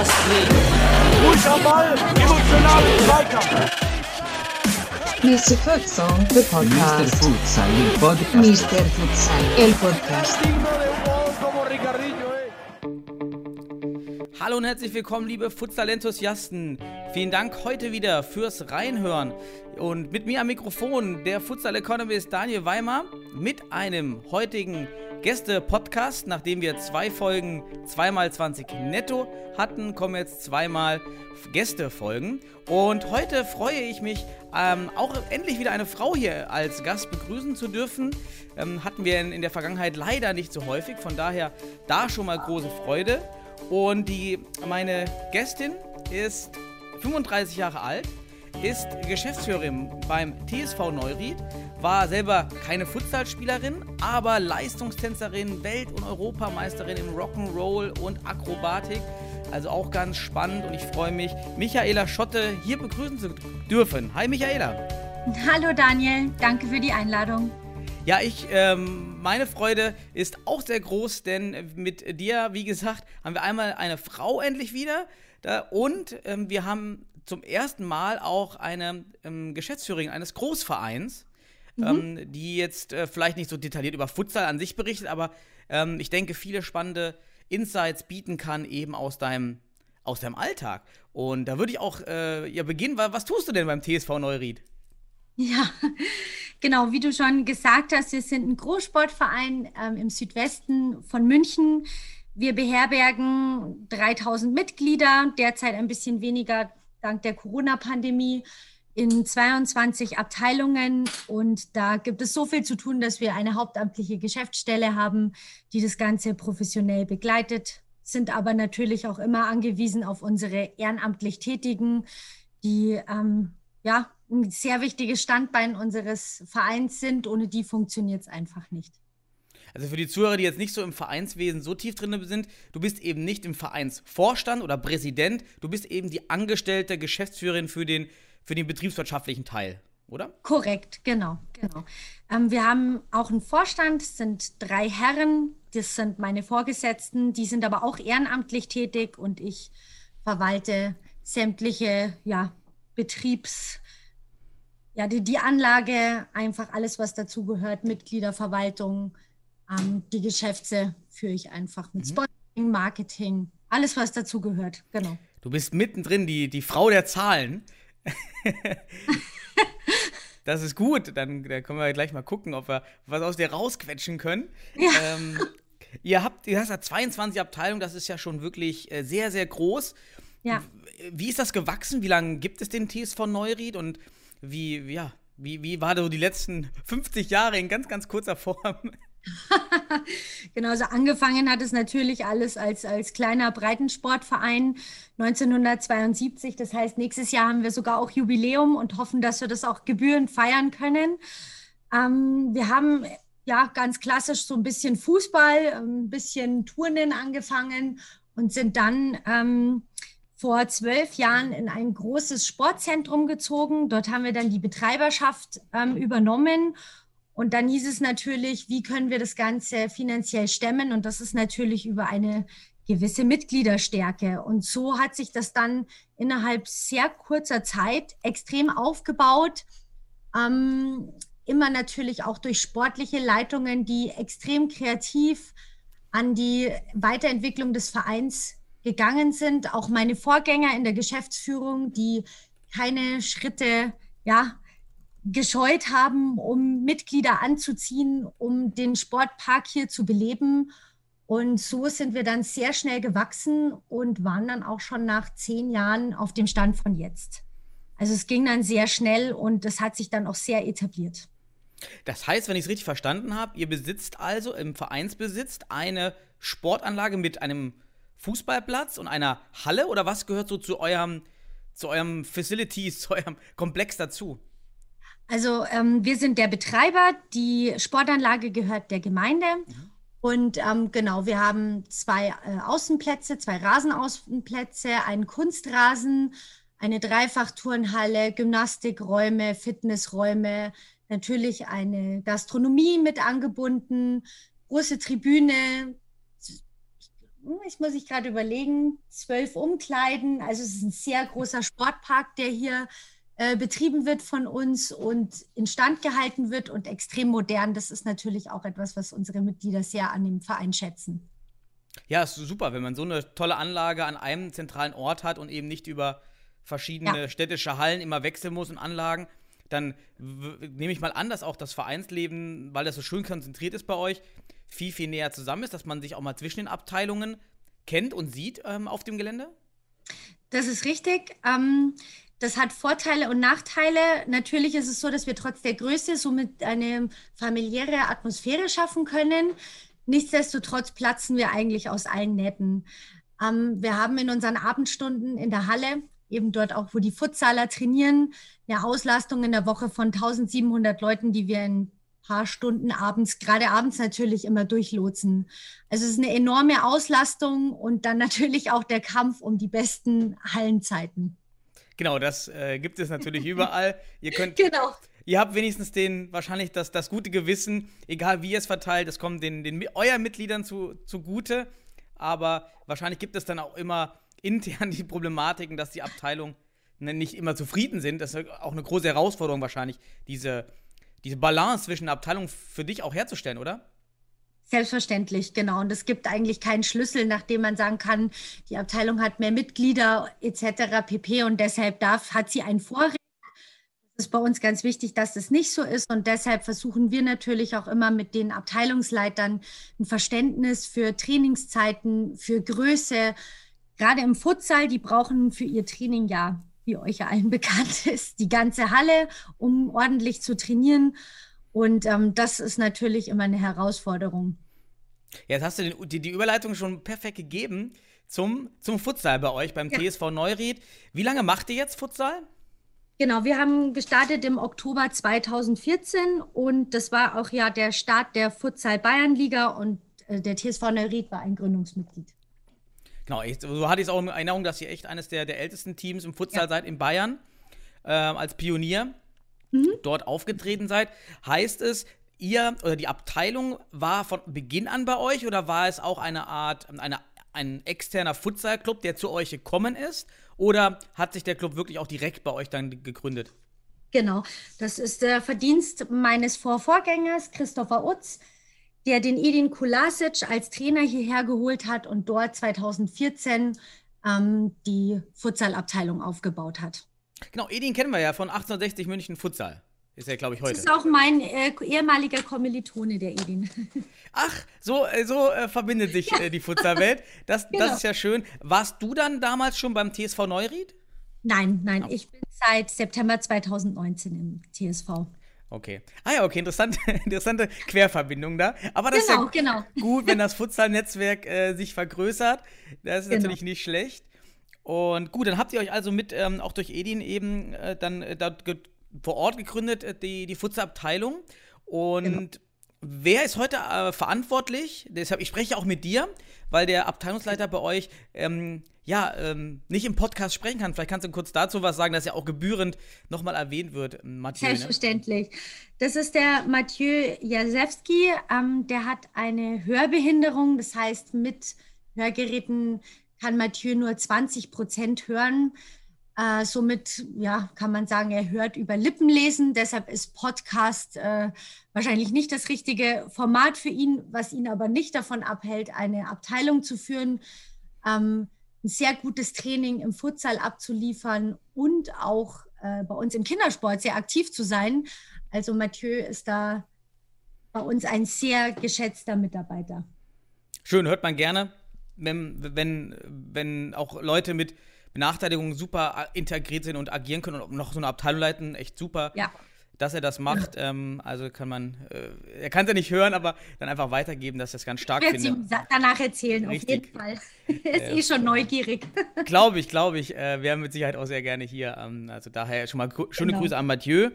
Astrid. Ball, emotionalen Zweikampf. Mr. Futsal, the Mr. podcast. Futsal, il podcast. Mr. Futsal, el podcast. Hallo und herzlich willkommen, liebe Futsal-Enthusiasten. Vielen Dank heute wieder fürs Reinhören. Und mit mir am Mikrofon der Futsal-Economist Daniel Weimer mit einem heutigen Gäste-Podcast. Nachdem wir zwei Folgen zweimal 20 netto hatten, kommen jetzt zweimal Gäste-Folgen. Und heute freue ich mich, ähm, auch endlich wieder eine Frau hier als Gast begrüßen zu dürfen. Ähm, hatten wir in, in der Vergangenheit leider nicht so häufig, von daher da schon mal große Freude. Und die, meine Gästin ist 35 Jahre alt, ist Geschäftsführerin beim TSV Neuried, war selber keine Futsalspielerin, aber Leistungstänzerin, Welt- und Europameisterin im Rock'n'Roll und Akrobatik. Also auch ganz spannend und ich freue mich, Michaela Schotte hier begrüßen zu dürfen. Hi Michaela. Hallo Daniel, danke für die Einladung. Ja, ich, ähm, meine Freude ist auch sehr groß, denn mit dir, wie gesagt, haben wir einmal eine Frau endlich wieder da, und ähm, wir haben zum ersten Mal auch eine ähm, Geschäftsführerin eines Großvereins, ähm, die jetzt äh, vielleicht nicht so detailliert über Futsal an sich berichtet, aber ähm, ich denke, viele spannende Insights bieten kann eben aus deinem, aus deinem Alltag. Und da würde ich auch äh, ja, beginnen. wa- Was tust du denn beim TSV Neuried? Ja, genau, wie du schon gesagt hast, wir sind ein Großsportverein ähm, im Südwesten von München. Wir beherbergen 3000 Mitglieder, derzeit ein bisschen weniger dank der Corona-Pandemie in 22 Abteilungen und da gibt es so viel zu tun, dass wir eine hauptamtliche Geschäftsstelle haben, die das Ganze professionell begleitet, sind aber natürlich auch immer angewiesen auf unsere ehrenamtlich Tätigen, die ähm, ja ein sehr wichtiges Standbein unseres Vereins sind. Ohne die funktioniert es einfach nicht. Also für die Zuhörer, die jetzt nicht so im Vereinswesen so tief drin sind, du bist eben nicht im Vereinsvorstand oder Präsident, du bist eben die angestellte Geschäftsführerin für den, für den betriebswirtschaftlichen Teil, oder? Korrekt, genau, genau. Ähm, wir haben auch einen Vorstand, sind drei Herren, das sind meine Vorgesetzten, die sind aber auch ehrenamtlich tätig und ich verwalte sämtliche ja, Betriebs, ja, die, die Anlage, einfach alles, was dazugehört, Mitgliederverwaltung, ähm, die Geschäfte führe ich einfach mit Sponsoring, Marketing, alles, was dazugehört, genau. Du bist mittendrin, die, die Frau der Zahlen. das ist gut, dann da können wir gleich mal gucken, ob wir was aus dir rausquetschen können. Ja. Ähm, ihr habt, ihr hast ja 22 Abteilungen, das ist ja schon wirklich äh, sehr, sehr groß. Ja. Wie ist das gewachsen? Wie lange gibt es den TSV Neuried und wie, wie, ja, wie, wie war so die letzten 50 Jahre in ganz, ganz kurzer Form? Genau, so angefangen hat es natürlich alles als, als kleiner Breitensportverein 1972. Das heißt, nächstes Jahr haben wir sogar auch Jubiläum und hoffen, dass wir das auch gebührend feiern können. Ähm, wir haben ja ganz klassisch so ein bisschen Fußball, ein bisschen Turnen angefangen und sind dann ähm, vor zwölf Jahren in ein großes Sportzentrum gezogen. Dort haben wir dann die Betreiberschaft ähm, übernommen. Und dann hieß es natürlich, wie können wir das Ganze finanziell stemmen? Und das ist natürlich über eine gewisse Mitgliederstärke. Und so hat sich das dann innerhalb sehr kurzer Zeit extrem aufgebaut. Ähm, immer natürlich auch durch sportliche Leitungen, die extrem kreativ an die Weiterentwicklung des Vereins gegangen sind. Auch meine Vorgänger in der Geschäftsführung, die keine Schritte, ja, gescheut haben, um Mitglieder anzuziehen, um den Sportpark hier zu beleben. Und so sind wir dann sehr schnell gewachsen und waren dann auch schon nach zehn Jahren auf dem Stand von jetzt. Also es ging dann sehr schnell und es hat sich dann auch sehr etabliert. Das heißt, wenn ich es richtig verstanden habe, ihr besitzt also im Vereinsbesitz eine Sportanlage mit einem Fußballplatz und einer Halle oder was gehört so zu eurem, zu eurem Facilities, zu eurem Komplex dazu? Also ähm, wir sind der Betreiber, die Sportanlage gehört der Gemeinde. Und ähm, genau, wir haben zwei äh, Außenplätze, zwei Rasenaußenplätze, einen Kunstrasen, eine Dreifachturnhalle, Gymnastikräume, Fitnessräume, natürlich eine Gastronomie mit angebunden, große Tribüne. Ich muss ich gerade überlegen, zwölf Umkleiden. Also es ist ein sehr großer Sportpark, der hier äh, betrieben wird von uns und instand gehalten wird und extrem modern. Das ist natürlich auch etwas, was unsere Mitglieder sehr an dem Verein schätzen. Ja, ist super, wenn man so eine tolle Anlage an einem zentralen Ort hat und eben nicht über verschiedene ja. städtische Hallen immer wechseln muss und Anlagen. Dann nehme ich mal an, dass auch das Vereinsleben, weil das so schön konzentriert ist bei euch, viel, viel näher zusammen ist, dass man sich auch mal zwischen den Abteilungen kennt und sieht ähm, auf dem Gelände? Das ist richtig. Ähm, das hat Vorteile und Nachteile. Natürlich ist es so, dass wir trotz der Größe somit eine familiäre Atmosphäre schaffen können. Nichtsdestotrotz platzen wir eigentlich aus allen Nähten. Ähm, wir haben in unseren Abendstunden in der Halle, eben dort auch, wo die Futsaler trainieren, eine Auslastung in der Woche von 1700 Leuten, die wir in paar Stunden abends, gerade abends natürlich immer durchlotsen. Also es ist eine enorme Auslastung und dann natürlich auch der Kampf um die besten Hallenzeiten. Genau, das äh, gibt es natürlich überall. Ihr könnt. Genau. Ihr habt wenigstens den, wahrscheinlich das, das gute Gewissen, egal wie ihr es verteilt, das kommt den, den euren Mitgliedern zu, zugute. Aber wahrscheinlich gibt es dann auch immer intern die Problematiken, dass die Abteilungen ne, nicht immer zufrieden sind. Das ist auch eine große Herausforderung wahrscheinlich, diese, diese Balance zwischen Abteilungen für dich auch herzustellen, oder? Selbstverständlich, genau. Und es gibt eigentlich keinen Schlüssel, nachdem man sagen kann, die Abteilung hat mehr Mitglieder etc. pp. Und deshalb darf, hat sie ein Vorrecht. Es ist bei uns ganz wichtig, dass das nicht so ist. Und deshalb versuchen wir natürlich auch immer mit den Abteilungsleitern ein Verständnis für Trainingszeiten, für Größe. Gerade im Futsal, die brauchen für ihr Training ja, wie euch allen bekannt ist, die ganze Halle, um ordentlich zu trainieren. Und ähm, das ist natürlich immer eine Herausforderung. Jetzt hast du den, die, die, Überleitung schon perfekt gegeben zum, zum Futsal bei euch beim ja. TSV Neuried. Wie lange macht ihr jetzt Futsal? Genau, wir haben gestartet im Oktober 2014 und das war auch ja der Start der Futsal Bayernliga und äh, der TSV Neuried war ein Gründungsmitglied. Genau, ich, so hatte ich es auch in Erinnerung, dass ihr echt eines der, der ältesten Teams im Futsal ja. seid in Bayern äh, als Pionier mhm. dort aufgetreten seid. Heißt es, ihr oder die Abteilung war von Beginn an bei euch oder war es auch eine Art, eine, ein externer Futsal-Club, der zu euch gekommen ist? Oder hat sich der Club wirklich auch direkt bei euch dann gegründet? Genau, das ist der Verdienst meines Vorvorgängers, Christopher Utz, der den Edin Kulasic als Trainer hierher geholt hat und dort 2014 ähm, die Futsal-Abteilung aufgebaut hat. Genau, Edin kennen wir ja von 1860 München Futsal. Ist ja, glaube ich, heute. Das ist auch mein äh, ehemaliger Kommilitone, der Edin. Ach, so, äh, so äh, verbindet sich ja. Äh, die Futsalwelt. Das, genau. das ist ja schön. Warst du dann damals schon beim TSV Neuried? Nein, nein, oh. ich bin seit September 2019 im TSV. Okay. Ah ja, okay, interessante, interessante Querverbindung da. Aber das genau, ist ja genau. gut, wenn das Futsal-Netzwerk äh, sich vergrößert. Das ist genau. natürlich nicht schlecht. Und gut, dann habt ihr euch also mit, ähm, auch durch Edin eben äh, dann äh, dort vor Ort gegründet, äh, die, die Futsal-Abteilung. Und genau. wer ist heute äh, verantwortlich? Deshalb, ich spreche auch mit dir, weil der Abteilungsleiter bei euch ähm, ja ähm, nicht im Podcast sprechen kann. Vielleicht kannst du kurz dazu was sagen, dass er auch gebührend nochmal erwähnt wird, Mathieu. Ne? Selbstverständlich. Ne? Das ist der Mathieu Jasewski. Ähm, der hat eine Hörbehinderung, das heißt, mit Hörgeräten kann Mathieu nur 20 Prozent hören. Äh, somit ja, kann man sagen, er hört über Lippenlesen. Deshalb ist Podcast äh, wahrscheinlich nicht das richtige Format für ihn, was ihn aber nicht davon abhält, eine Abteilung zu führen, ähm, ein sehr gutes Training im Futsal abzuliefern und auch äh, bei uns im Kindersport sehr aktiv zu sein. Also Mathieu ist da bei uns ein sehr geschätzter Mitarbeiter. Schön, hört man gerne wenn, wenn, wenn auch Leute mit Benachteiligungen super integriert sind und agieren können und noch so eine Abteilung leiten, echt super. Ja. Dass er das macht, ja. ähm, also kann man, äh, er kann es ja nicht hören, aber dann einfach weitergeben, dass er es ganz stark findet. Ich werde danach erzählen, Richtig. auf jeden Fall. er ist äh, eh schon neugierig. Glaube ich, glaube ich. Äh, wir haben mit Sicherheit auch sehr gerne hier. Ähm, also daher schon mal schöne genau. Grüße an Mathieu. Mhm.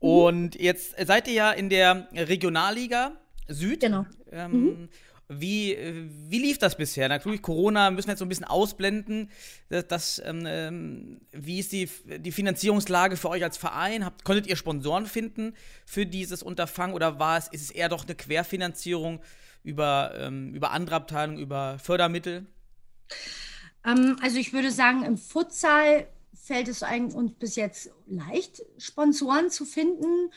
Und jetzt seid ihr ja in der Regionalliga Süd. Genau. Ähm, mhm Wie, äh, wie lief das bisher? Natürlich, Corona müssen wir jetzt so ein bisschen ausblenden. Das, das ähm, ähm, wie ist die, die Finanzierungslage für euch als Verein? Habt, konntet ihr Sponsoren finden für dieses Unterfangen oder war es, ist es eher doch eine Querfinanzierung über, ähm, über andere Abteilungen, über Fördermittel? Ähm, also ich würde sagen, im Futsal fällt es uns bis jetzt leicht, Sponsoren zu finden.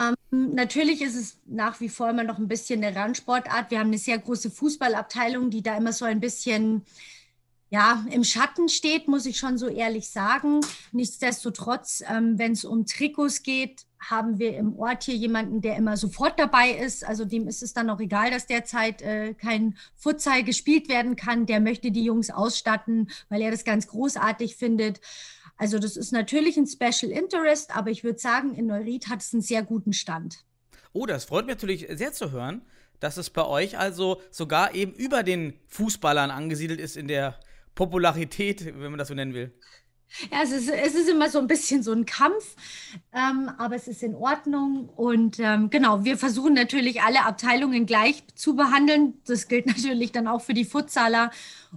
Ähm, natürlich ist es nach wie vor immer noch ein bisschen eine Randsportart. Wir haben eine sehr große Fußballabteilung, die da immer so ein bisschen ja, im Schatten steht, muss ich schon so ehrlich sagen. Nichtsdestotrotz, ähm, wenn es um Trikots geht, haben wir im Ort hier jemanden, der immer sofort dabei ist. Also dem ist es dann auch egal, dass derzeit äh, kein Futsal gespielt werden kann. Der möchte die Jungs ausstatten, weil er das ganz großartig findet. Also das ist natürlich ein Special Interest, aber ich würde sagen, in Neuried hat es einen sehr guten Stand. Oh, das freut mich natürlich sehr zu hören, dass es bei euch also sogar eben über den Fußballern angesiedelt ist in der Popularität, wenn man das so nennen will. Ja, es ist, es ist immer so ein bisschen so ein Kampf, ähm, aber es ist in Ordnung. Und ähm, genau, wir versuchen natürlich alle Abteilungen gleich zu behandeln. Das gilt natürlich dann auch für die Futsaler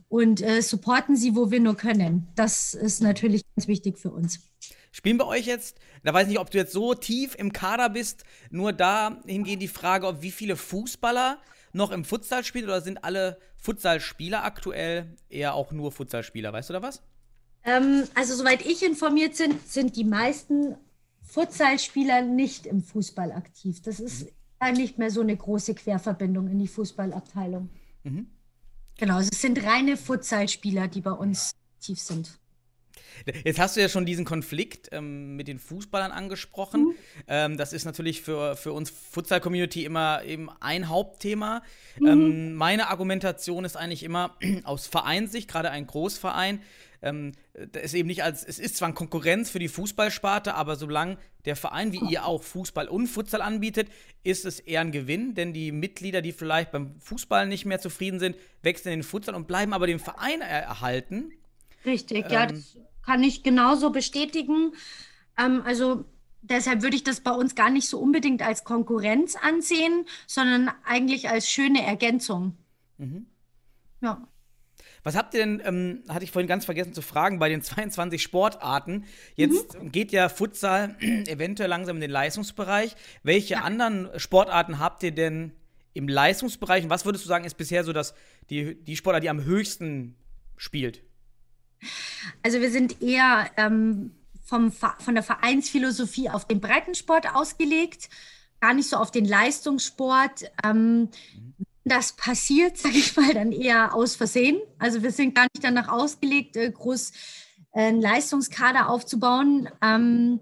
und äh, supporten sie, wo wir nur können. Das ist natürlich ganz wichtig für uns. Spielen bei euch jetzt, da weiß ich nicht, ob du jetzt so tief im Kader bist, nur dahingehend die Frage, ob wie viele Fußballer noch im Futsal spielt oder sind alle Futsalspieler aktuell eher auch nur Futsalspieler? Weißt du da was? Ähm, also, soweit ich informiert bin, sind die meisten Futsalspieler nicht im Fußball aktiv. Das ist mhm. nicht mehr so eine große Querverbindung in die Fußballabteilung. Mhm. Genau, also es sind reine Futsalspieler, die bei uns aktiv sind. Jetzt hast du ja schon diesen Konflikt ähm, mit den Fußballern angesprochen. Mhm. Ähm, das ist natürlich für, für uns Futsal-Community immer eben ein Hauptthema. Mhm. Ähm, meine Argumentation ist eigentlich immer aus Vereinssicht, gerade ein Großverein, ähm, ist eben nicht als, es ist zwar eine Konkurrenz für die Fußballsparte, aber solange der Verein wie ihr auch Fußball und Futsal anbietet, ist es eher ein Gewinn, denn die Mitglieder, die vielleicht beim Fußball nicht mehr zufrieden sind, wechseln in den Futsal und bleiben aber dem Verein erhalten. Richtig, ja, ähm, das kann ich genauso bestätigen. Ähm, also deshalb würde ich das bei uns gar nicht so unbedingt als Konkurrenz ansehen, sondern eigentlich als schöne Ergänzung. Mhm. Ja. Was habt ihr denn, ähm, hatte ich vorhin ganz vergessen zu fragen, bei den 22 Sportarten? Jetzt mhm. geht ja Futsal eventuell langsam in den Leistungsbereich. Welche ja. anderen Sportarten habt ihr denn im Leistungsbereich? Und was würdest du sagen, ist bisher so dass die, die Sportart, die am höchsten spielt? Also wir sind eher ähm, vom, von der Vereinsphilosophie auf den Breitensport ausgelegt, gar nicht so auf den Leistungssport. Ähm, das passiert, sage ich mal, dann eher aus Versehen. Also wir sind gar nicht danach ausgelegt, äh, groß äh, einen Leistungskader aufzubauen. Ähm,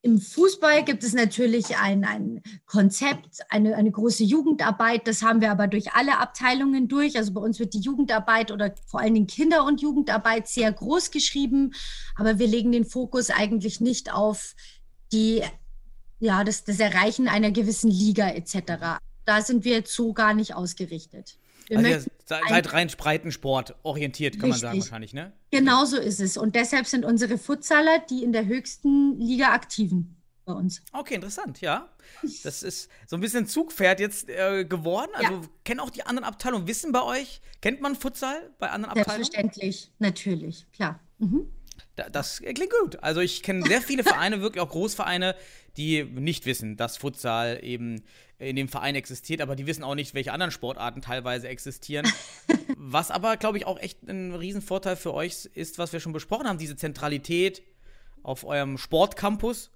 im Fußball gibt es natürlich ein, ein Konzept, eine, eine große Jugendarbeit. Das haben wir aber durch alle Abteilungen durch. Also bei uns wird die Jugendarbeit oder vor allen Dingen Kinder- und Jugendarbeit sehr groß geschrieben. Aber wir legen den Fokus eigentlich nicht auf die, ja, das, das Erreichen einer gewissen Liga etc. Da sind wir jetzt so gar nicht ausgerichtet. Wir also ihr seid rein Breitensport orientiert, kann Richtig. man sagen wahrscheinlich, ne? Genau so ist es. Und deshalb sind unsere Futsaler die in der höchsten Liga aktiven bei uns. Okay, interessant, ja. Das ist so ein bisschen Zugpferd jetzt äh, geworden. Also ja. kennen auch die anderen Abteilungen, wissen bei euch, kennt man Futsal bei anderen Abteilungen? Selbstverständlich, natürlich, klar. Mhm. Das klingt gut. Also ich kenne sehr viele Vereine, wirklich auch Großvereine, die nicht wissen, dass Futsal eben in dem Verein existiert, aber die wissen auch nicht, welche anderen Sportarten teilweise existieren. was aber, glaube ich, auch echt ein Riesenvorteil für euch ist, was wir schon besprochen haben, diese Zentralität auf eurem Sportcampus.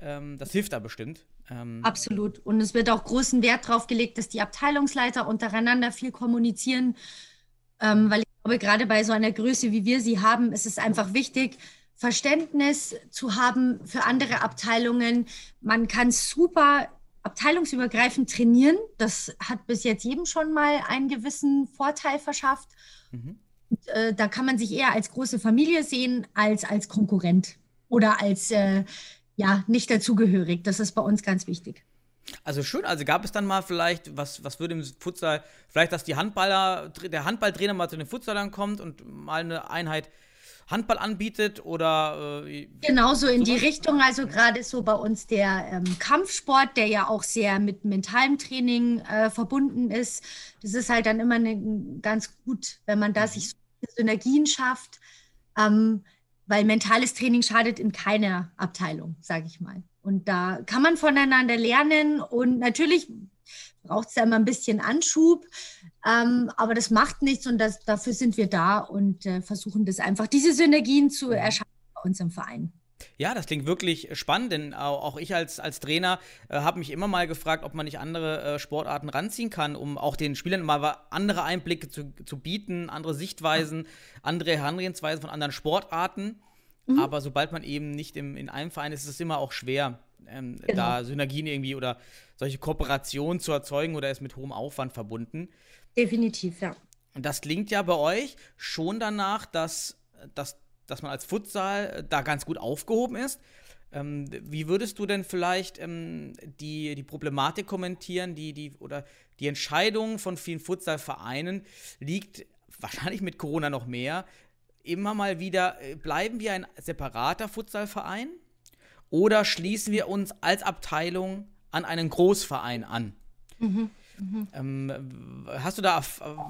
Ähm, das hilft da bestimmt. Ähm, Absolut. Und es wird auch großen Wert darauf gelegt, dass die Abteilungsleiter untereinander viel kommunizieren, ähm, weil ich glaube, gerade bei so einer Größe, wie wir sie haben, ist es einfach wichtig, Verständnis zu haben für andere Abteilungen. Man kann super abteilungsübergreifend trainieren. Das hat bis jetzt jedem schon mal einen gewissen Vorteil verschafft. Mhm. Und, äh, da kann man sich eher als große Familie sehen als als Konkurrent oder als äh, ja nicht dazugehörig. Das ist bei uns ganz wichtig. Also schön, also gab es dann mal vielleicht, was, was würde im Futsal, vielleicht, dass die Handballer, der Handballtrainer mal zu den Futsalern kommt und mal eine Einheit Handball anbietet oder äh, Genauso in die? Richtung, also gerade so bei uns der ähm, Kampfsport, der ja auch sehr mit mentalem Training äh, verbunden ist. Das ist halt dann immer ne, ganz gut, wenn man da sich so Synergien schafft, ähm, weil mentales Training schadet in keiner Abteilung, sage ich mal. Und da kann man voneinander lernen und natürlich braucht es da immer ein bisschen Anschub, ähm, aber das macht nichts und das, dafür sind wir da und äh, versuchen das einfach, diese Synergien zu erschaffen bei uns im Verein. Ja, das klingt wirklich spannend, denn au- auch ich als, als Trainer äh, habe mich immer mal gefragt, ob man nicht andere äh, Sportarten ranziehen kann, um auch den Spielern mal andere Einblicke zu, zu bieten, andere Sichtweisen, andere Herangehensweisen von anderen Sportarten. Aber sobald man eben nicht im, in einem Verein ist, ist es immer auch schwer, ähm, da Synergien irgendwie oder solche Kooperationen zu erzeugen oder ist mit hohem Aufwand verbunden. Definitiv, ja. Und das klingt ja bei euch schon danach, dass, dass, dass man als Futsal äh, da ganz gut aufgehoben ist. Ähm, wie würdest du denn vielleicht ähm, die, die Problematik kommentieren, die, die, oder die Entscheidung von vielen Futsalvereinen liegt wahrscheinlich mit Corona noch mehr, immer mal wieder, äh, bleiben wir ein separater Futsalverein oder schließen wir uns als Abteilung an einen Großverein an? Ähm, hast du da,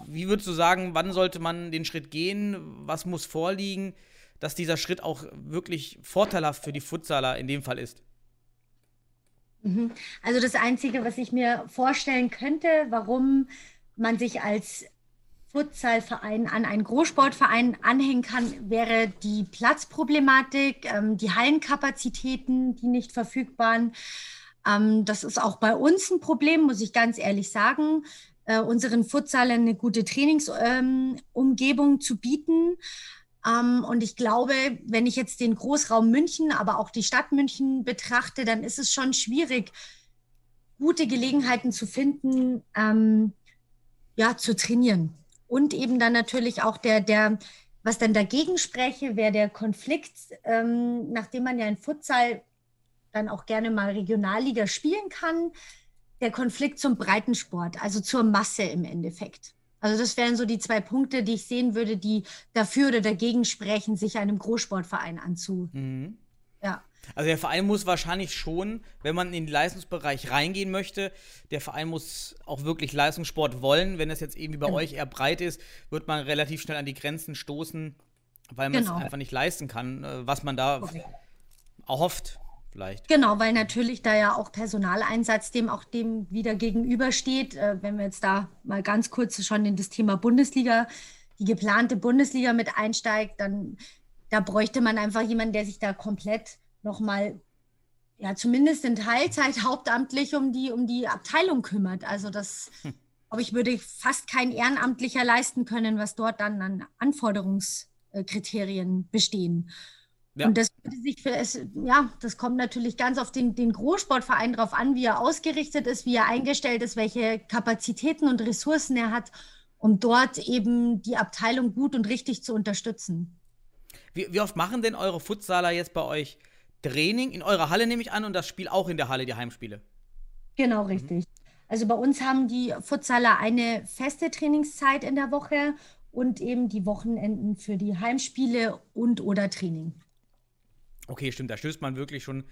wie würdest du sagen, wann sollte man den Schritt gehen? Was muss vorliegen, dass dieser Schritt auch wirklich vorteilhaft für die Futsaler in dem Fall ist? Also das Einzige, was ich mir vorstellen könnte, warum man sich als Futsalverein an einen Großsportverein anhängen kann, wäre die Platzproblematik, ähm, die Hallenkapazitäten, die nicht verfügbar waren. Ähm, das ist auch bei uns ein Problem, muss ich ganz ehrlich sagen, äh, unseren Futsalern eine gute Trainingsumgebung ähm, zu bieten. Ähm, und ich glaube, wenn ich jetzt den Großraum München, aber auch die Stadt München betrachte, dann ist es schon schwierig, gute Gelegenheiten zu finden, ähm, ja, zu trainieren. Und eben dann natürlich auch der, der, was dann dagegen spreche, wäre der Konflikt, ähm, nachdem man ja in Futsal dann auch gerne mal Regionalliga spielen kann, der Konflikt zum Breitensport, also zur Masse im Endeffekt. Also das wären so die zwei Punkte, die ich sehen würde, die dafür oder dagegen sprechen, sich einem Großsportverein anzu. Mhm. Ja. Also der Verein muss wahrscheinlich schon, wenn man in den Leistungsbereich reingehen möchte, der Verein muss auch wirklich Leistungssport wollen. Wenn es jetzt irgendwie bei Genau. euch eher breit ist, wird man relativ schnell an die Grenzen stoßen, weil man Genau. es einfach nicht leisten kann, äh, was man da erhofft, vielleicht. Genau, weil natürlich da ja auch Personaleinsatz dem auch dem wieder gegenübersteht. Äh, wenn wir jetzt da mal ganz kurz schon in das Thema Bundesliga, die geplante Bundesliga mit einsteigt, dann da bräuchte man einfach jemanden, der sich da komplett nochmal, ja, zumindest in Teilzeit hauptamtlich um die, um die Abteilung kümmert. Also das, glaube ich, würde fast kein Ehrenamtlicher leisten können, was dort dann an Anforderungskriterien bestehen. Ja. Und das würde sich für es, ja, das kommt natürlich ganz auf den, den Großsportverein drauf an, wie er ausgerichtet ist, wie er eingestellt ist, welche Kapazitäten und Ressourcen er hat, um dort eben die Abteilung gut und richtig zu unterstützen. Wie, wie oft machen denn eure Futsaler jetzt bei euch Training? In eurer Halle nehme ich an und das Spiel auch in der Halle, die Heimspiele. Genau, richtig. Also bei uns haben die Futsaler eine feste Trainingszeit in der Woche und eben die Wochenenden für die Heimspiele und oder Training. Okay, stimmt, da stößt man wirklich schon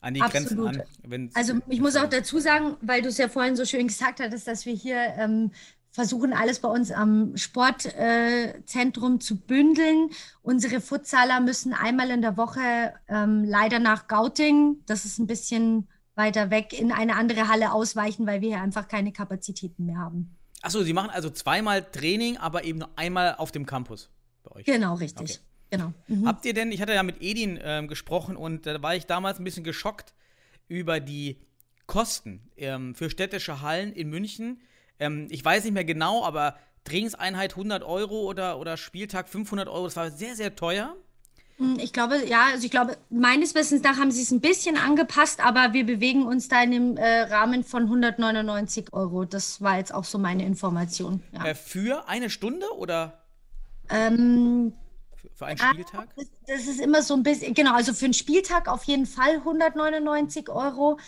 an die Absolut. Grenzen an. Also ich muss auch dazu sagen, weil du es ja vorhin so schön gesagt hattest, dass wir hier ähm, versuchen, alles bei uns am Sportzentrum äh, zu bündeln. Unsere Futsaler müssen einmal in der Woche ähm, leider nach Gauting, das ist ein bisschen weiter weg, in eine andere Halle ausweichen, weil wir hier einfach keine Kapazitäten mehr haben. Achso, sie machen also zweimal Training, aber eben nur einmal auf dem Campus bei euch. Genau, richtig. Okay. Genau. Mhm. Habt ihr denn, ich hatte ja mit Edin ähm, gesprochen und da war ich damals ein bisschen geschockt über die Kosten ähm, für städtische Hallen in München. Ähm, ich weiß nicht mehr genau, aber Trainingseinheit 100 Euro oder, oder Spieltag 500 Euro, das war sehr, sehr teuer. Ich glaube, ja, also ich glaube, meines Wissens nach haben sie es ein bisschen angepasst, aber wir bewegen uns da in dem äh, Rahmen von 199 Euro. Das war jetzt auch so meine Information. Ja. Äh, für eine Stunde oder Ähm, für, einen ah, Spieltag? das, das ist immer so ein bisschen, genau, also für einen Spieltag auf jeden Fall 199 Euro.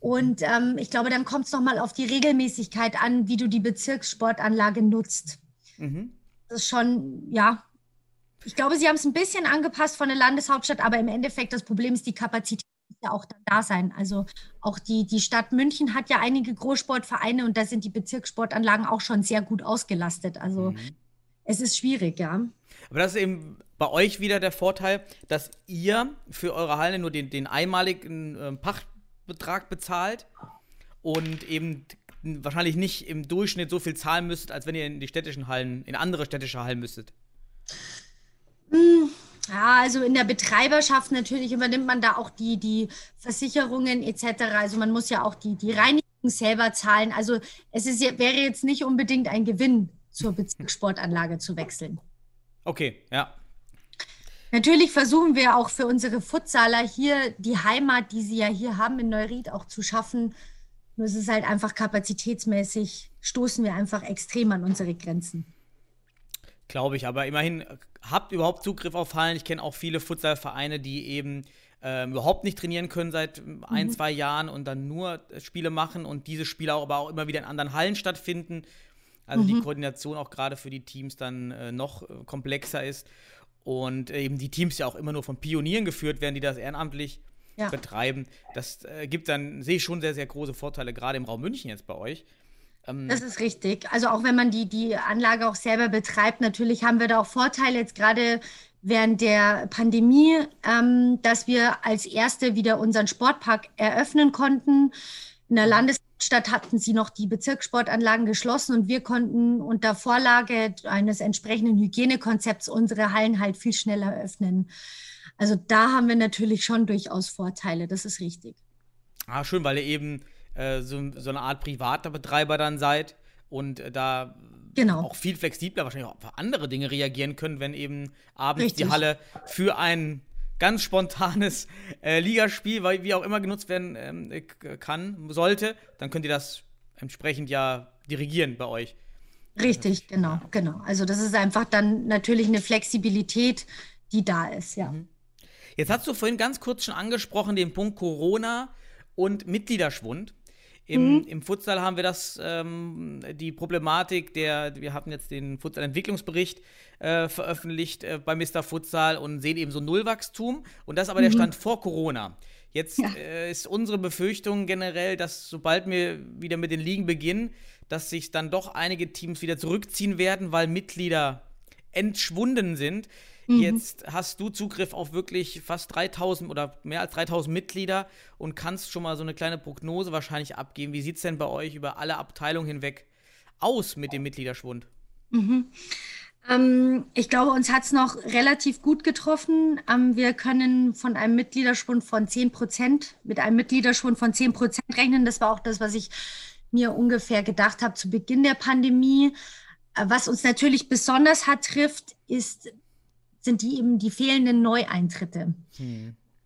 Und ähm, ich glaube, dann kommt es nochmal auf die Regelmäßigkeit an, wie du die Bezirkssportanlage nutzt. Mhm. Das ist schon, ja, Ich glaube, sie haben es ein bisschen angepasst von der Landeshauptstadt, aber im Endeffekt das Problem ist, die Kapazität muss ja auch dann da sein. Also auch die, die Stadt München hat ja einige Großsportvereine und da sind die Bezirkssportanlagen auch schon sehr gut ausgelastet. Also es ist schwierig, ja. Aber das ist eben bei euch wieder der Vorteil, dass ihr für eure Halle nur den, den einmaligen äh, Pachtbetrag bezahlt und eben wahrscheinlich nicht im Durchschnitt so viel zahlen müsstet, als wenn ihr in die städtischen Hallen, in andere städtische Hallen müsstet. Ja, also in der Betreiberschaft natürlich übernimmt man da auch die, die Versicherungen etc. Also man muss ja auch die, die Reinigung selber zahlen. Also es ist, wäre jetzt nicht unbedingt ein Gewinn, zur Bezirkssportanlage zu wechseln. Okay, ja. Natürlich versuchen wir auch für unsere Futsaler hier die Heimat, die sie ja hier haben in Neuried, auch zu schaffen. Nur es ist halt einfach kapazitätsmäßig, stoßen wir einfach extrem an unsere Grenzen. Glaube ich, aber immerhin äh, habt überhaupt Zugriff auf Hallen. Ich kenne auch viele Futsalvereine, die eben ähm, überhaupt nicht trainieren können seit ähm, ein, zwei Jahren und dann nur äh, Spiele machen und diese Spiele auch, aber auch immer wieder in anderen Hallen stattfinden. Also die Koordination auch gerade für die Teams dann äh, noch äh, komplexer ist. Und äh, eben die Teams ja auch immer nur von Pionieren geführt werden, die das ehrenamtlich Ja. betreiben. Das äh, gibt dann, sehe ich schon sehr, sehr große Vorteile, gerade im Raum München jetzt bei euch. Das ist richtig. Also auch wenn man die, die Anlage auch selber betreibt, natürlich haben wir da auch Vorteile jetzt gerade während der Pandemie, ähm, dass wir als Erste wieder unseren Sportpark eröffnen konnten. In der Landesstadt hatten sie noch die Bezirkssportanlagen geschlossen und wir konnten unter Vorlage eines entsprechenden Hygienekonzepts unsere Hallen halt viel schneller öffnen. Also da haben wir natürlich schon durchaus Vorteile, das ist richtig. Ah, schön, weil ihr eben äh, so, so eine Art privater Betreiber dann seid und äh, da Genau. auch viel flexibler wahrscheinlich auch auf andere Dinge reagieren können, wenn eben abends die Richtig. Halle für ein ganz spontanes äh, Ligaspiel, weil wie auch immer genutzt werden ähm, äh, kann, sollte, dann könnt ihr das entsprechend ja dirigieren bei euch. Richtig, genau, genau. Also das ist einfach dann natürlich eine Flexibilität, die da ist, ja. Jetzt hast du vorhin ganz kurz schon angesprochen, den Punkt Corona und Mitgliederschwund. Im, im Futsal haben wir das, ähm, die Problematik der, wir hatten jetzt den Futsal-Entwicklungsbericht äh, veröffentlicht äh, bei Mr. Futsal und sehen eben so Nullwachstum. Und das ist aber der Stand vor Corona. Jetzt Ja. äh, ist unsere Befürchtung generell, dass sobald wir wieder mit den Ligen beginnen, dass sich dann doch einige Teams wieder zurückziehen werden, weil Mitglieder entschwunden sind. Jetzt hast du Zugriff auf wirklich fast 3000 oder mehr als 3000 Mitglieder und kannst schon mal so eine kleine Prognose wahrscheinlich abgeben. Wie sieht es denn bei euch über alle Abteilungen hinweg aus mit dem Mitgliederschwund? Ähm, ich glaube, uns hat es noch relativ gut getroffen. Ähm, wir können von einem Mitgliederschwund von 10 Prozent, mit einem Mitgliederschwund von 10 Prozent rechnen. Das war auch das, was ich mir ungefähr gedacht habe zu Beginn der Pandemie. Äh, Was uns natürlich besonders hart trifft, ist, sind die eben die fehlenden Neueintritte.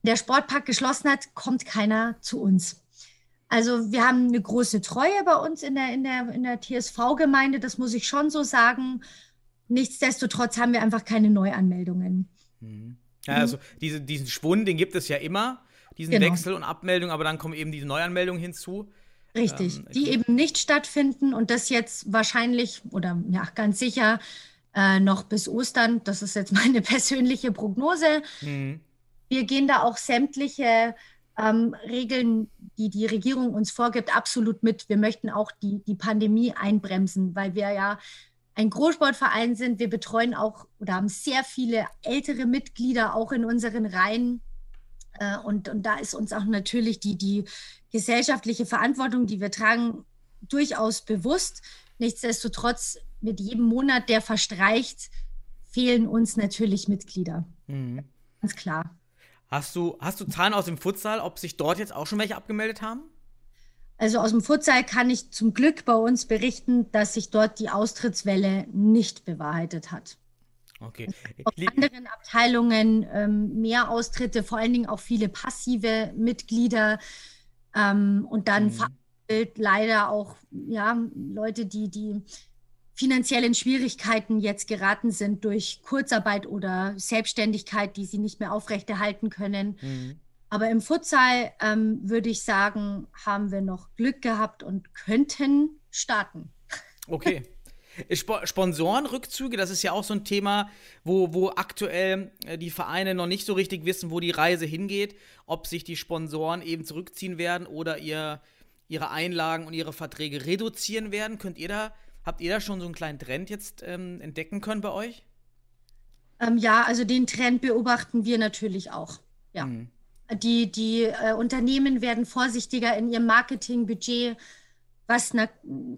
Der Sportpark geschlossen hat, kommt keiner zu uns. Also wir haben eine große Treue bei uns in der, in der, in der TSV-Gemeinde, das muss ich schon so sagen. Nichtsdestotrotz haben wir einfach keine Neuanmeldungen. Ja, also diese, diesen Schwund, den gibt es ja immer, diesen Genau. Wechsel und Abmeldung, aber dann kommen eben diese Neuanmeldungen hinzu. Richtig, Ähm, die eben nicht stattfinden und das jetzt wahrscheinlich oder ja, ganz sicher äh, noch bis Ostern. Das ist jetzt meine persönliche Prognose. Mhm. Wir gehen da auch sämtliche ähm, Regeln, die die Regierung uns vorgibt, absolut mit. Wir möchten auch die, die Pandemie einbremsen, weil wir ja ein Großsportverein sind. Wir betreuen auch oder haben sehr viele ältere Mitglieder auch in unseren Reihen. Äh, und, und da ist uns auch natürlich die, die gesellschaftliche Verantwortung, die wir tragen, durchaus bewusst. Nichtsdestotrotz, mit jedem Monat, der verstreicht, fehlen uns natürlich Mitglieder. Mhm. Ganz klar. Hast du, hast du Zahlen aus dem Futsal, ob sich dort jetzt auch schon welche abgemeldet haben? Also aus dem Futsal kann ich zum Glück bei uns berichten, dass sich dort die Austrittswelle nicht bewahrheitet hat. Okay. Lie- anderen Abteilungen ähm, mehr Austritte, vor allen Dingen auch viele passive Mitglieder ähm, und dann vereinzelt leider auch ja, Leute, die, die finanziell in Schwierigkeiten jetzt geraten sind durch Kurzarbeit oder Selbstständigkeit, die sie nicht mehr aufrechterhalten können. Mhm. Aber im Futsal ähm, würde ich sagen, haben wir noch Glück gehabt und könnten starten. Okay. Sp Sponsorenrückzüge, das ist ja auch so ein Thema, wo, wo aktuell äh, die Vereine noch nicht so richtig wissen, wo die Reise hingeht, ob sich die Sponsoren eben zurückziehen werden oder ihr, ihre Einlagen und ihre Verträge reduzieren werden. Könnt ihr da, habt ihr da schon so einen kleinen Trend jetzt ähm, entdecken können bei euch? Ähm, ja, also den Trend beobachten wir natürlich auch. Ja. Mhm. Die, die äh, Unternehmen werden vorsichtiger in ihrem Marketingbudget, was na,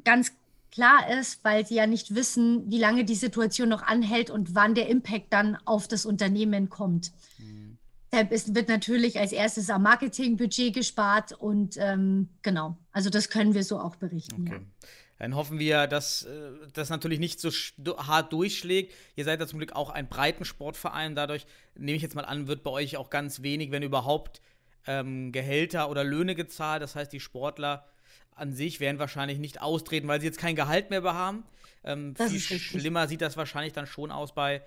ganz klar ist, weil sie ja nicht wissen, wie lange die Situation noch anhält und wann der Impact dann auf das Unternehmen kommt. Mhm. Deshalb ist, wird natürlich als erstes am Marketingbudget gespart und ähm, genau, also das können wir so auch berichten. Okay. Ja. Dann hoffen wir, dass äh, das natürlich nicht so hart durchschlägt. Ihr seid ja zum Glück auch ein Breitensportverein. Dadurch nehme ich jetzt mal an, wird bei euch auch ganz wenig, wenn überhaupt, ähm, Gehälter oder Löhne gezahlt. Das heißt, die Sportler an sich werden wahrscheinlich nicht austreten, weil sie jetzt kein Gehalt mehr haben. Ähm, viel schlimmer sieht das wahrscheinlich dann schon aus bei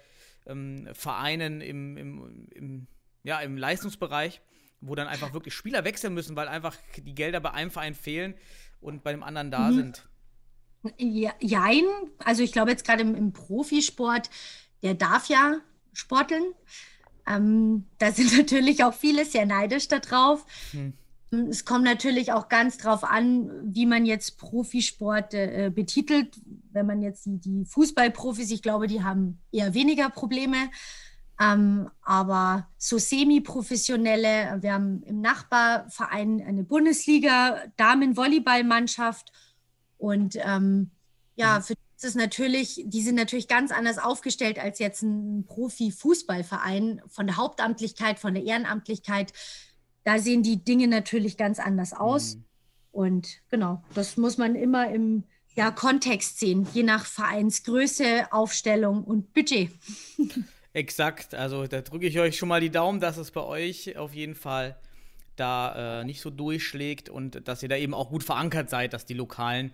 ähm, Vereinen im, im, im, ja, im Leistungsbereich, wo dann einfach wirklich Spieler wechseln müssen, weil einfach die Gelder bei einem Verein fehlen und bei dem anderen da mhm. sind. Ja, jein, also ich glaube jetzt gerade im, im, Profisport, der darf ja sporteln. Ähm, da sind natürlich auch viele sehr neidisch darauf. Hm. Es kommt natürlich auch ganz drauf an, wie man jetzt Profisport äh, betitelt. Wenn man jetzt die, die, Fußballprofis, ich glaube, die haben eher weniger Probleme. Ähm, aber so semi-professionelle, wir haben im Nachbarverein eine Bundesliga-Damen-Volleyballmannschaft und ähm, ja, mhm. für die ist natürlich, die sind natürlich ganz anders aufgestellt als jetzt ein Profi-Fußballverein von der Hauptamtlichkeit, von der Ehrenamtlichkeit. Da sehen die Dinge natürlich ganz anders aus. Mhm. Und genau, das muss man immer im ja, Kontext sehen, je nach Vereinsgröße, Aufstellung und Budget. Exakt, also da drücke ich euch schon mal die Daumen, dass es bei euch auf jeden Fall da äh, nicht so durchschlägt und dass ihr da eben auch gut verankert seid, dass die lokalen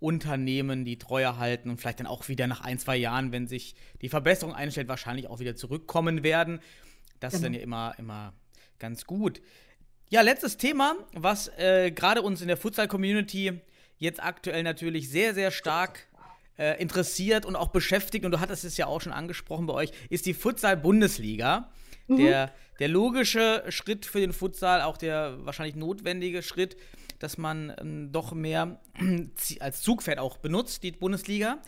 Unternehmen die Treue halten und vielleicht dann auch wieder nach ein, zwei Jahren, wenn sich die Verbesserung einstellt, wahrscheinlich auch wieder zurückkommen werden. Das genau. ist dann genau. ja immer, immer ganz gut. Ja, letztes Thema, was äh, gerade uns in der Futsal-Community jetzt aktuell natürlich sehr, sehr stark äh, interessiert und auch beschäftigt, und du hattest es ja auch schon angesprochen bei euch, ist die Futsal-Bundesliga. Mhm. Der, der logische Schritt für den Futsal, auch der wahrscheinlich notwendige Schritt, dass man ähm, doch mehr als Zugpferd auch benutzt, die Bundesliga.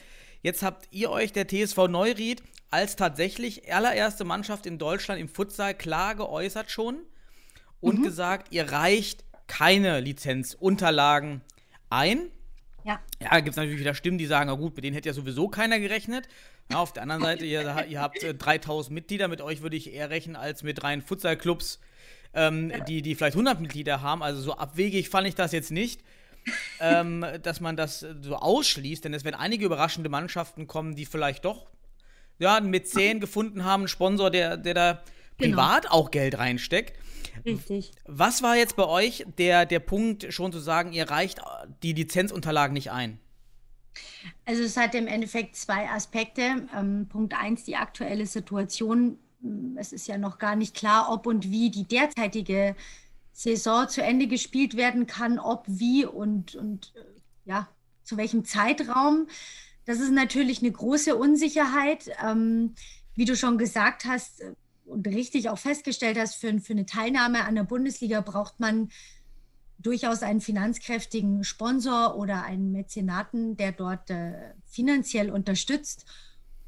Jetzt habt ihr euch der TSV Neuried als tatsächlich allererste Mannschaft in Deutschland im Futsal klar geäußert schon und mhm. gesagt, ihr reicht keine Lizenzunterlagen ein. Ja. Ja, gibt es natürlich wieder Stimmen, die sagen, na gut, mit denen hätte ja sowieso keiner gerechnet. Ja, auf der anderen Seite, ihr, ihr habt äh, 3000 Mitglieder, mit euch würde ich eher rechnen als mit reinen Futsalclubs, ähm, die, die vielleicht 100 Mitglieder haben. Also so abwegig fand ich das jetzt nicht, ähm, dass man das so ausschließt, denn es werden einige überraschende Mannschaften kommen, die vielleicht doch ja, einen Mäzen gefunden haben, einen Sponsor, der, der da genau. privat auch Geld reinsteckt. Richtig. Was war jetzt bei euch der, der Punkt, schon zu sagen, ihr reicht die Lizenzunterlagen nicht ein? Also es hat im Endeffekt zwei Aspekte. Ähm, Punkt eins, die aktuelle Situation es ist ja noch gar nicht klar, ob und wie die derzeitige Saison zu Ende gespielt werden kann, ob, wie und, und äh, ja, zu welchem Zeitraum. Das ist natürlich eine große Unsicherheit. Ähm, wie du schon gesagt hast äh, und richtig auch festgestellt hast, für, für eine Teilnahme an der Bundesliga braucht man durchaus einen finanzkräftigen Sponsor oder einen Mäzenaten, der dort äh, finanziell unterstützt.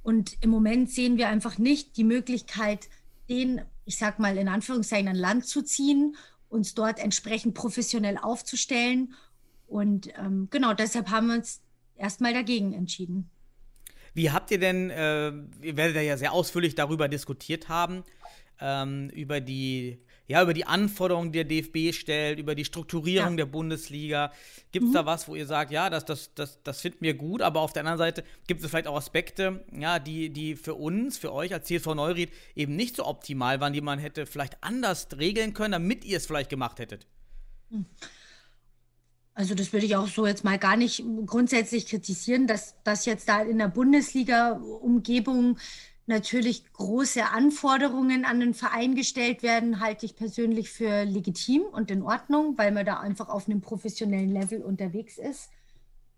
Und im Moment sehen wir einfach nicht die Möglichkeit, den, ich sag mal in Anführungszeichen, an Land zu ziehen, uns dort entsprechend professionell aufzustellen. Und ähm, genau deshalb haben wir uns erstmal dagegen entschieden. Wie habt ihr denn, äh, ihr werdet ja sehr ausführlich darüber diskutiert haben, ähm, über die ja, über die Anforderungen, die der DFB stellt, über die Strukturierung ja. der Bundesliga. Gibt es mhm. da was, wo ihr sagt, ja, das, das, das, das finden wir gut, aber auf der anderen Seite gibt es vielleicht auch Aspekte, ja, die, die für uns, für euch als CSV Neuried eben nicht so optimal waren, die man hätte vielleicht anders regeln können, damit ihr es vielleicht gemacht hättet? Hm. Also das würde ich auch so jetzt mal gar nicht grundsätzlich kritisieren, dass das jetzt da in der Bundesliga-Umgebung natürlich große Anforderungen an den Verein gestellt werden, halte ich persönlich für legitim und in Ordnung, weil man da einfach auf einem professionellen Level unterwegs ist.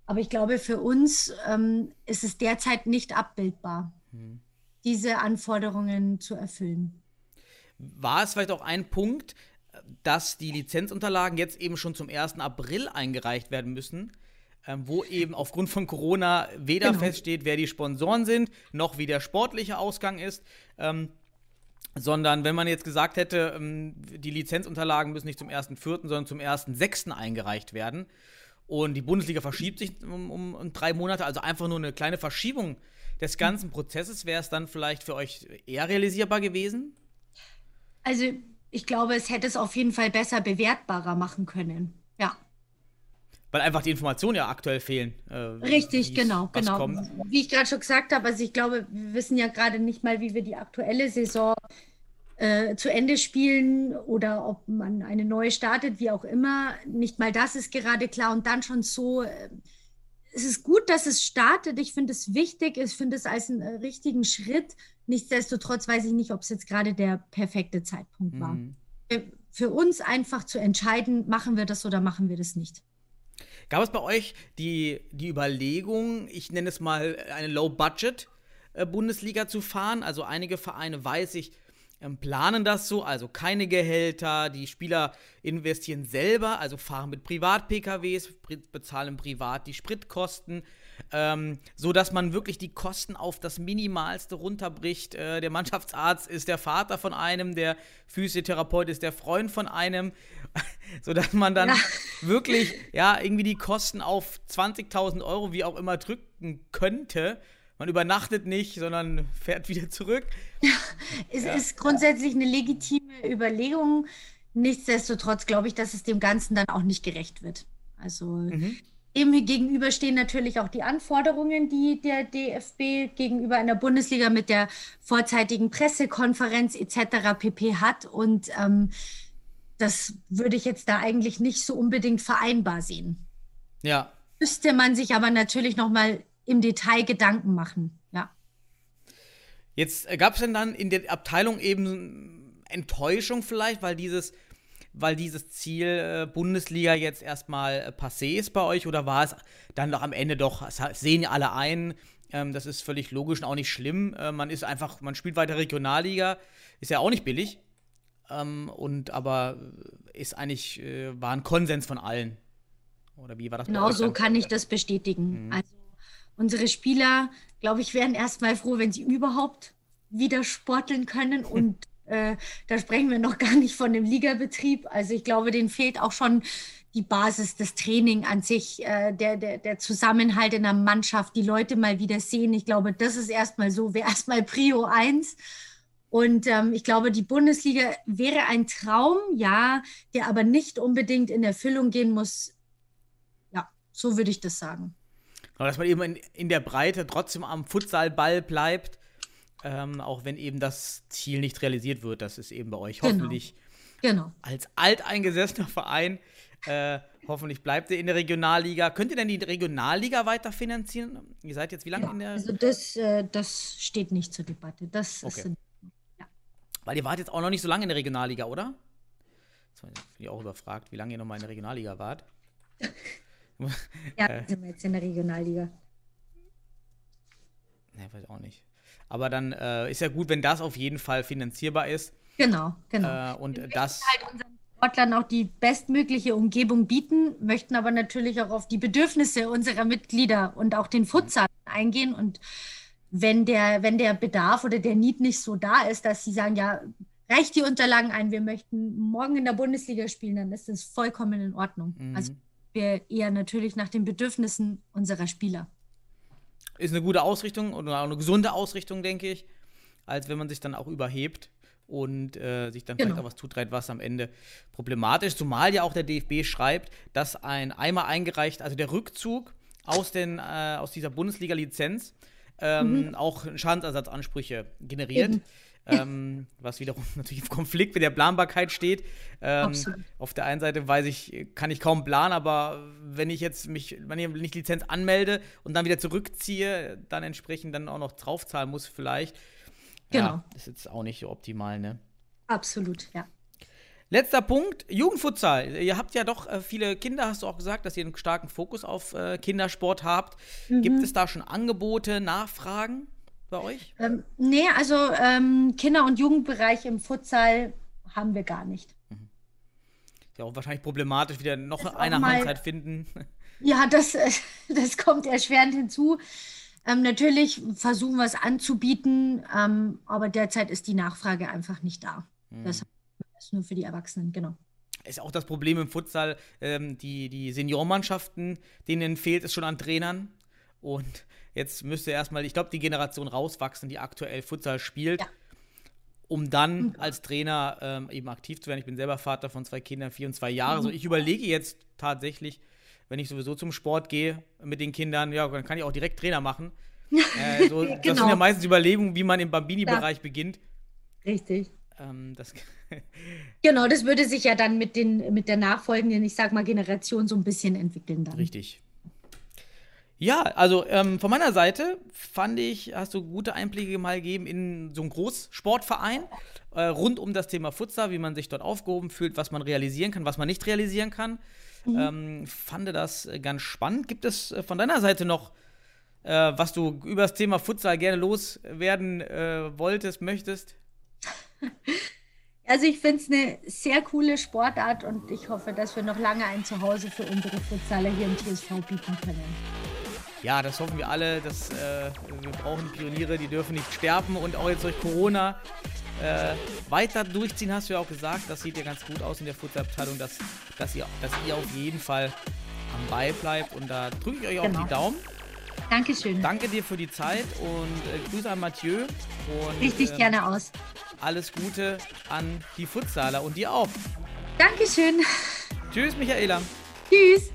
Aber ich glaube, für uns ähm, ist es derzeit nicht abbildbar, Hm. diese Anforderungen zu erfüllen. War es vielleicht auch ein Punkt, dass die Lizenzunterlagen jetzt eben schon zum 1. April eingereicht werden müssen, ähm, wo eben aufgrund von Corona weder Genau. feststeht, wer die Sponsoren sind, noch wie der sportliche Ausgang ist. Ähm, sondern wenn man jetzt gesagt hätte, ähm, die Lizenzunterlagen müssen nicht zum 1.4., sondern zum 1.6. eingereicht werden und die Bundesliga verschiebt sich um, um, um drei Monate, also einfach nur eine kleine Verschiebung des ganzen Prozesses, wäre es dann vielleicht für euch eher realisierbar gewesen? Also ich glaube, es hätte es auf jeden Fall besser bewertbarer machen können. Ja, Weil einfach die Informationen ja aktuell fehlen. äh, richtig, genau, genau. kommt. Wie ich gerade schon gesagt habe, also ich glaube, wir wissen ja gerade nicht mal, wie wir die aktuelle Saison äh, zu Ende spielen oder ob man eine neue startet, wie auch immer. Nicht mal das ist gerade klar und dann schon so. Äh, es ist gut, dass es startet. Ich finde es wichtig. Ich finde es als einen äh, richtigen Schritt. Nichtsdestotrotz weiß ich nicht, ob es jetzt gerade der perfekte Zeitpunkt war. Mhm. Für uns einfach zu entscheiden, machen wir das oder machen wir das nicht. Gab es bei euch die, die Überlegung, ich nenne es mal eine Low-Budget-Bundesliga zu fahren? Also einige Vereine, weiß ich, planen das so, also keine Gehälter, die Spieler investieren selber, also fahren mit Privat-PKWs, pri- bezahlen privat die Spritkosten, ähm, so dass man wirklich die Kosten auf das Minimalste runterbricht. Äh, der Mannschaftsarzt ist der Vater von einem, der Physiotherapeut ist der Freund von einem, so dass man dann Ja. wirklich ja irgendwie die Kosten auf 20.000 Euro wie auch immer drücken könnte. Man übernachtet nicht, sondern fährt wieder zurück. Es ist grundsätzlich eine legitime Überlegung. Nichtsdestotrotz glaube ich, dass es dem Ganzen dann auch nicht gerecht wird. Also dem gegenüber stehen natürlich auch die Anforderungen, die der DFB gegenüber einer Bundesliga mit der vorzeitigen Pressekonferenz etc. pp. hat. Und ähm, das würde ich jetzt da eigentlich nicht so unbedingt vereinbar sehen. Ja, Müsste man sich aber natürlich noch mal im Detail Gedanken machen. Ja. Jetzt gab es denn dann in der Abteilung eben Enttäuschung vielleicht, weil dieses, weil dieses Ziel äh, Bundesliga jetzt erstmal äh, passé ist bei euch oder war es dann doch am Ende doch, das ha- sehen ja alle ein, ähm, das ist völlig logisch und auch nicht schlimm. Äh, man ist einfach, man spielt weiter Regionalliga, ist ja auch nicht billig. Ähm, und aber ist eigentlich, äh, war ein Konsens von allen. Oder wie war das bei Genau so kann ich das bestätigen. Also unsere Spieler, glaube ich, wären erstmal froh, wenn sie überhaupt wieder sporteln können. Und äh, da sprechen wir noch gar nicht von dem Ligabetrieb. Also ich glaube, denen fehlt auch schon die Basis, das Training an sich, äh, der, der, der Zusammenhalt in der Mannschaft, die Leute mal wieder sehen. Ich glaube, das ist erstmal so, wäre erstmal Prio 1. Und ähm, ich glaube, die Bundesliga wäre ein Traum, ja, der aber nicht unbedingt in Erfüllung gehen muss. Ja, so würde ich das sagen. Genau, dass man eben in, in der Breite trotzdem am Futsalball bleibt, ähm, auch wenn eben das Ziel nicht realisiert wird. Das ist eben bei euch Genau. hoffentlich Genau. als alteingesessener Verein. Äh, hoffentlich bleibt ihr in der Regionalliga. Könnt ihr denn die Regionalliga weiterfinanzieren? Ihr seid jetzt wie lange in der. Also das, äh, das steht nicht zur Debatte. Das Okay. ist Weil ihr wart jetzt auch noch nicht so lange in der Regionalliga, oder? Jetzt bin ich auch überfragt, wie lange ihr noch mal in der Regionalliga wart. ja, Äh. sind wir jetzt in der Regionalliga. Ne, weiß auch nicht. Aber dann äh, ist ja gut, wenn das auf jeden Fall finanzierbar ist. Genau, genau. Äh, und das. halt unseren Sportlern auch die bestmögliche Umgebung bieten, möchten aber natürlich auch auf die Bedürfnisse unserer Mitglieder und auch den Futsal eingehen. Und wenn der, wenn der Bedarf oder der Need nicht so da ist, dass sie sagen, ja, reicht die Unterlagen ein, wir möchten morgen in der Bundesliga spielen, dann ist das vollkommen in Ordnung. Mhm. Also wir eher natürlich nach den Bedürfnissen unserer Spieler. ist eine gute Ausrichtung oder auch eine gesunde Ausrichtung, denke ich, als wenn man sich dann auch überhebt und äh, sich dann Genau. vielleicht auch was zutreibt, was am Ende problematisch, ist. zumal ja auch der DFB schreibt, dass ein einmal eingereicht, also der Rückzug aus, den, äh, aus dieser Bundesliga-Lizenz ähm, auch Schadensersatzansprüche generiert. Eben. Ähm, was wiederum natürlich im Konflikt mit der Planbarkeit steht. Ähm, auf der einen Seite weiß ich, kann ich kaum planen, aber wenn ich jetzt mich, wenn ich nicht Lizenz anmelde und dann wieder zurückziehe, dann entsprechend dann auch noch draufzahlen muss vielleicht. Genau. Ja, ist jetzt auch nicht so optimal, ne? Absolut, ja. Letzter Punkt, Jugendfutsal. Ihr habt ja doch äh, viele Kinder, hast du auch gesagt, dass ihr einen starken Fokus auf äh, Kindersport habt. Mhm. Gibt es da schon Angebote, Nachfragen bei euch? Ähm, nee, also ähm, Kinder- und Jugendbereich im Futsal haben wir gar nicht. Ist ja auch wahrscheinlich problematisch, wieder noch auch eine mal- finden. Ja, das, das kommt erschwerend hinzu. Ähm, natürlich versuchen wir es anzubieten, ähm, aber derzeit ist die Nachfrage einfach nicht da. Das ist nur für die Erwachsenen, genau. Ist auch das Problem im Futsal, ähm, die, die Seniormannschaften, denen fehlt es schon an Trainern. Und jetzt müsste erstmal, ich glaube, die Generation rauswachsen, die aktuell Futsal spielt, Ja. um dann als Trainer ähm, eben aktiv zu werden. Ich bin selber Vater von zwei Kindern, vier und zwei Jahre. So, ich überlege jetzt tatsächlich, wenn ich sowieso zum Sport gehe mit den Kindern, ja, dann kann ich auch direkt Trainer machen. Äh, so, Das sind Genau. ja meistens Überlegungen, wie man im Bambini-Bereich beginnt. Richtig. Ähm, das, Genau, das würde sich ja dann mit, den, mit der nachfolgenden, ich sag mal, Generation so ein bisschen entwickeln dann. Richtig. Ja, also ähm, von meiner Seite fand ich, hast du gute Einblicke mal gegeben in so einen Großsportverein äh, rund um das Thema Futsal, wie man sich dort aufgehoben fühlt, was man realisieren kann, was man nicht realisieren kann. Ähm, fand das äh, ganz spannend. Gibt es äh, von deiner Seite noch, äh, was du über das Thema Futsal gerne loswerden äh, wolltest, möchtest? Also ich finde es eine sehr coole Sportart und ich hoffe, dass wir noch lange ein Zuhause für unsere Futsaler hier im TSV bieten können. Ja, das hoffen wir alle. Dass, äh, wir brauchen Pioniere, die dürfen nicht sterben und auch jetzt durch Corona äh, weiter durchziehen, hast du ja auch gesagt. Das sieht ja ganz gut aus in der Futsalabteilung, dass, dass, ihr, dass ihr auf jeden Fall am Ball bleibt und da drücke ich euch auch Genau. die Daumen. Dankeschön. Danke dir für die Zeit und äh, Grüße an Mathieu und Richtig ähm, gerne aus. alles Gute an die Futsaler und dir auch. Dankeschön. Tschüss, Michaela. Tschüss.